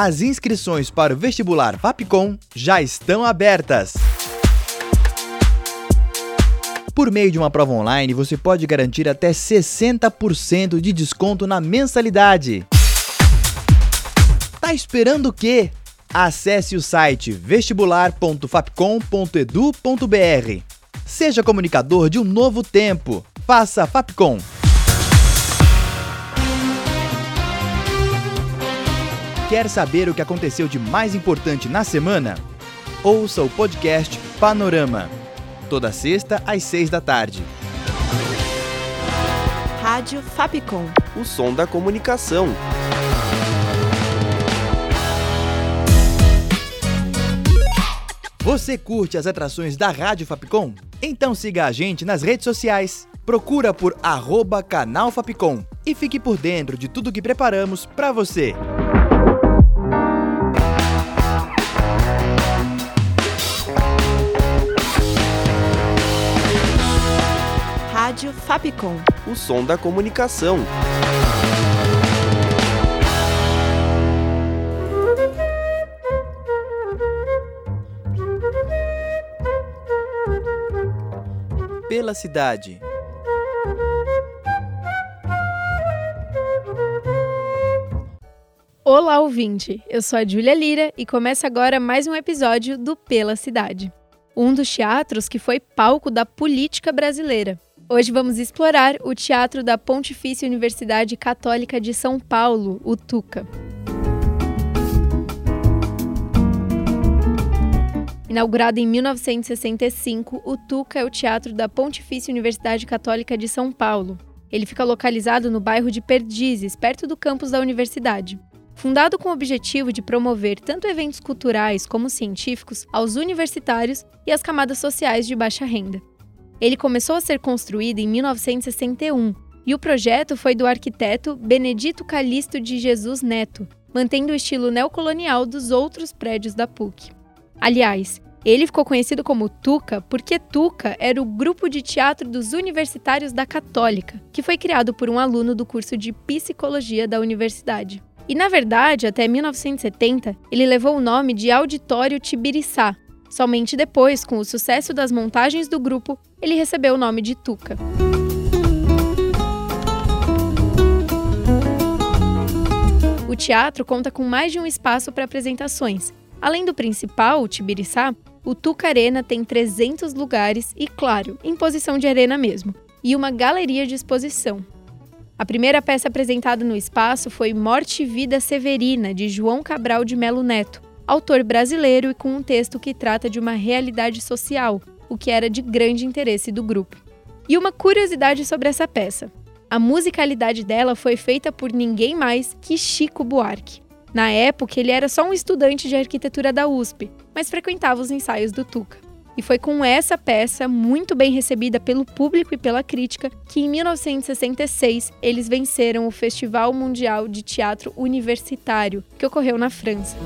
As inscrições para o vestibular Vapcom já estão abertas. Por meio de uma prova online, você pode garantir até 60% de desconto na mensalidade. Tá esperando o quê? Acesse o site vestibular.fapcom.edu.br. Seja comunicador de um novo tempo. Faça Fapcom. Quer saber o que aconteceu de mais importante na semana? Ouça o podcast Panorama toda sexta às seis da tarde. Rádio Fapcom. O som da comunicação. Você curte as atrações da Rádio Fapcom? Então siga a gente nas redes sociais. Procura por arroba canal Fapcom e fique por dentro de tudo que preparamos para você. Fapcom. O som da comunicação. Pela cidade. Olá, ouvinte! Eu sou a Júlia Lira e começa agora mais um episódio do Pela Cidade, um dos teatros que foi palco da política brasileira. Hoje vamos explorar o teatro da Pontifícia Universidade Católica de São Paulo, o TUCA. Inaugurado em 1965, o TUCA é o teatro da Pontifícia Universidade Católica de São Paulo. Ele fica localizado no bairro de Perdizes, perto do campus da universidade. Fundado com o objetivo de promover tanto eventos culturais como científicos aos universitários e às camadas sociais de baixa renda. Ele começou a ser construído em 1961 e o projeto foi do arquiteto Benedito Calixto de Jesus Neto, mantendo o estilo neocolonial dos outros prédios da PUC. Aliás, ele ficou conhecido como Tuca porque Tuca era o grupo de teatro dos universitários da Católica, que foi criado por um aluno do curso de psicologia da universidade. E na verdade, até 1970, ele levou o nome de Auditório Tibiriçá. Somente depois, com o sucesso das montagens do grupo, ele recebeu o nome de Tuca. O teatro conta com mais de um espaço para apresentações. Além do principal, o Tibiriçá, o Tuca Arena tem 300 lugares e, claro, em posição de arena mesmo, e uma galeria de exposição, a primeira peça apresentada no espaço foi Morte e Vida Severina, de João Cabral de Melo Neto, autor brasileiro e com um texto que trata de uma realidade social, o que era de grande interesse do grupo. E uma curiosidade sobre essa peça: a musicalidade dela foi feita por ninguém mais que Chico Buarque. Na época, ele era só um estudante de arquitetura da USP, mas frequentava os ensaios do Tuca. E foi com essa peça, muito bem recebida pelo público e pela crítica, que em 1966 eles venceram o Festival Mundial de Teatro Universitário, que ocorreu na França.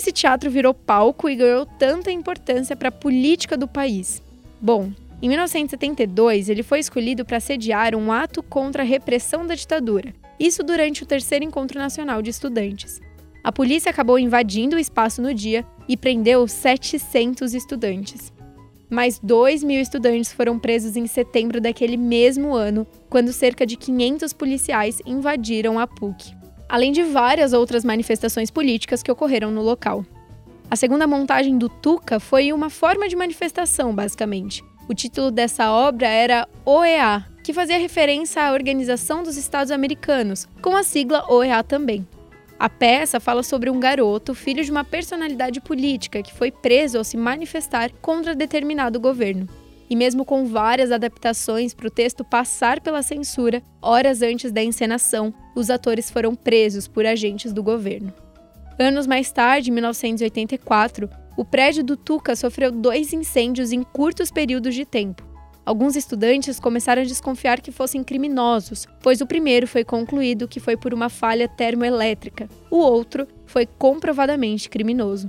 Esse teatro virou palco e ganhou tanta importância para a política do país? Bom, em 1972, ele foi escolhido para sediar um ato contra a repressão da ditadura, isso durante o terceiro encontro nacional de estudantes. A polícia acabou invadindo o espaço no dia e prendeu 700 estudantes. Mais 2 mil estudantes foram presos em setembro daquele mesmo ano, quando cerca de 500 policiais invadiram a PUC, além de várias outras manifestações políticas que ocorreram no local. A segunda montagem do Tuca foi uma forma de manifestação, basicamente. O título dessa obra era OEA, que fazia referência à Organização dos Estados Americanos, com a sigla OEA também. A peça fala sobre um garoto, filho de uma personalidade política, que foi preso ao se manifestar contra determinado governo. E mesmo com várias adaptações para o texto passar pela censura, horas antes da encenação, os atores foram presos por agentes do governo. Anos mais tarde, em 1984, o prédio do Tuca sofreu dois incêndios em curtos períodos de tempo. Alguns estudantes começaram a desconfiar que fossem criminosos, pois o primeiro foi concluído que foi por uma falha termoelétrica, o outro foi comprovadamente criminoso.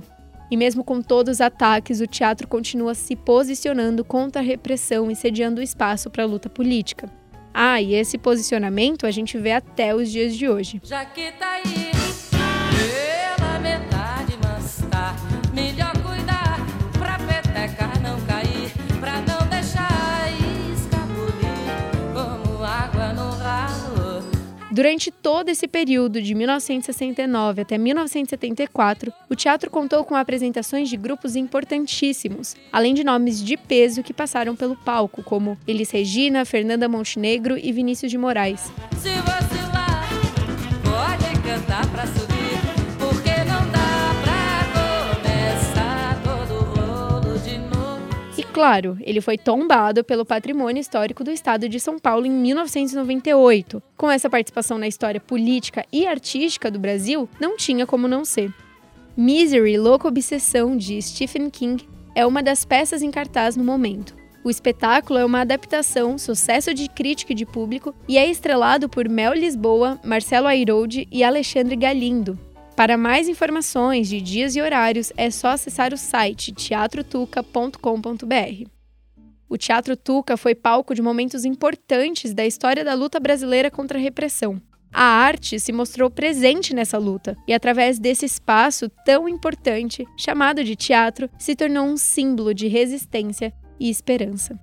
E mesmo com todos os ataques, o teatro continua se posicionando contra a repressão e sediando espaço para a luta política. Ah, e esse posicionamento a gente vê até os dias de hoje. Já que tá aí Durante todo esse período de 1969 até 1974, o teatro contou com apresentações de grupos importantíssimos, além de nomes de peso que passaram pelo palco, como Elis Regina, Fernanda Montenegro e Vinícius de Moraes. Claro, ele foi tombado pelo Patrimônio Histórico do Estado de São Paulo em 1998. Com essa participação na história política e artística do Brasil, não tinha como não ser. Misery, Louca Obsessão, de Stephen King, é uma das peças em cartaz no momento. O espetáculo é uma adaptação, sucesso de crítica e de público, e é estrelado por Mel Lisboa, Marcelo Airoldi e Alexandre Galindo. Para mais informações de dias e horários, é só acessar o site teatrotuca.com.br. O Teatro Tuca foi palco de momentos importantes da história da luta brasileira contra a repressão. A arte se mostrou presente nessa luta e, através desse espaço tão importante, chamado de teatro, se tornou um símbolo de resistência e esperança.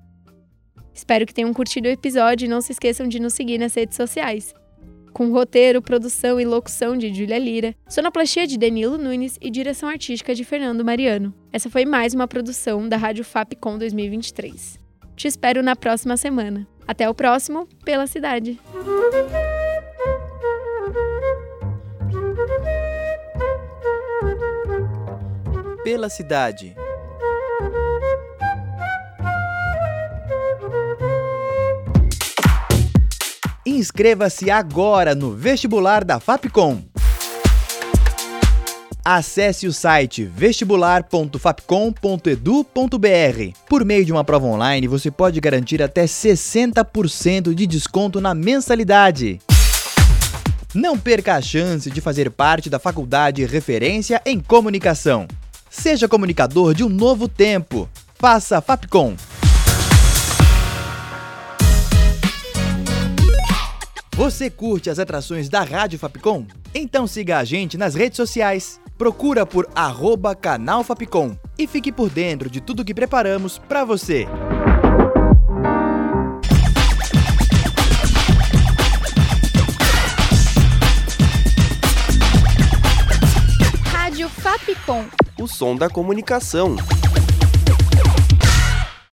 Espero que tenham curtido o episódio e não se esqueçam de nos seguir nas redes sociais. Com roteiro, produção e locução de Júlia Lira, sonoplastia de Danilo Nunes e direção artística de Fernando Mariano. Essa foi mais uma produção da Rádio Fapcom 2023. Te espero na próxima semana. Até o próximo Pela Cidade. Pela cidade. Inscreva-se agora no vestibular da Fapcom. Acesse o site vestibular.fapcom.edu.br. Por meio de uma prova online, você pode garantir até 60% de desconto na mensalidade. Não perca a chance de fazer parte da faculdade referência em comunicação. Seja comunicador de um novo tempo. Faça Fapcom. Você curte as atrações da Rádio Fapcom? Então siga a gente nas redes sociais. Procura por arroba canal Fapcom e fique por dentro de tudo que preparamos para você. Rádio Fapcom. O som da comunicação.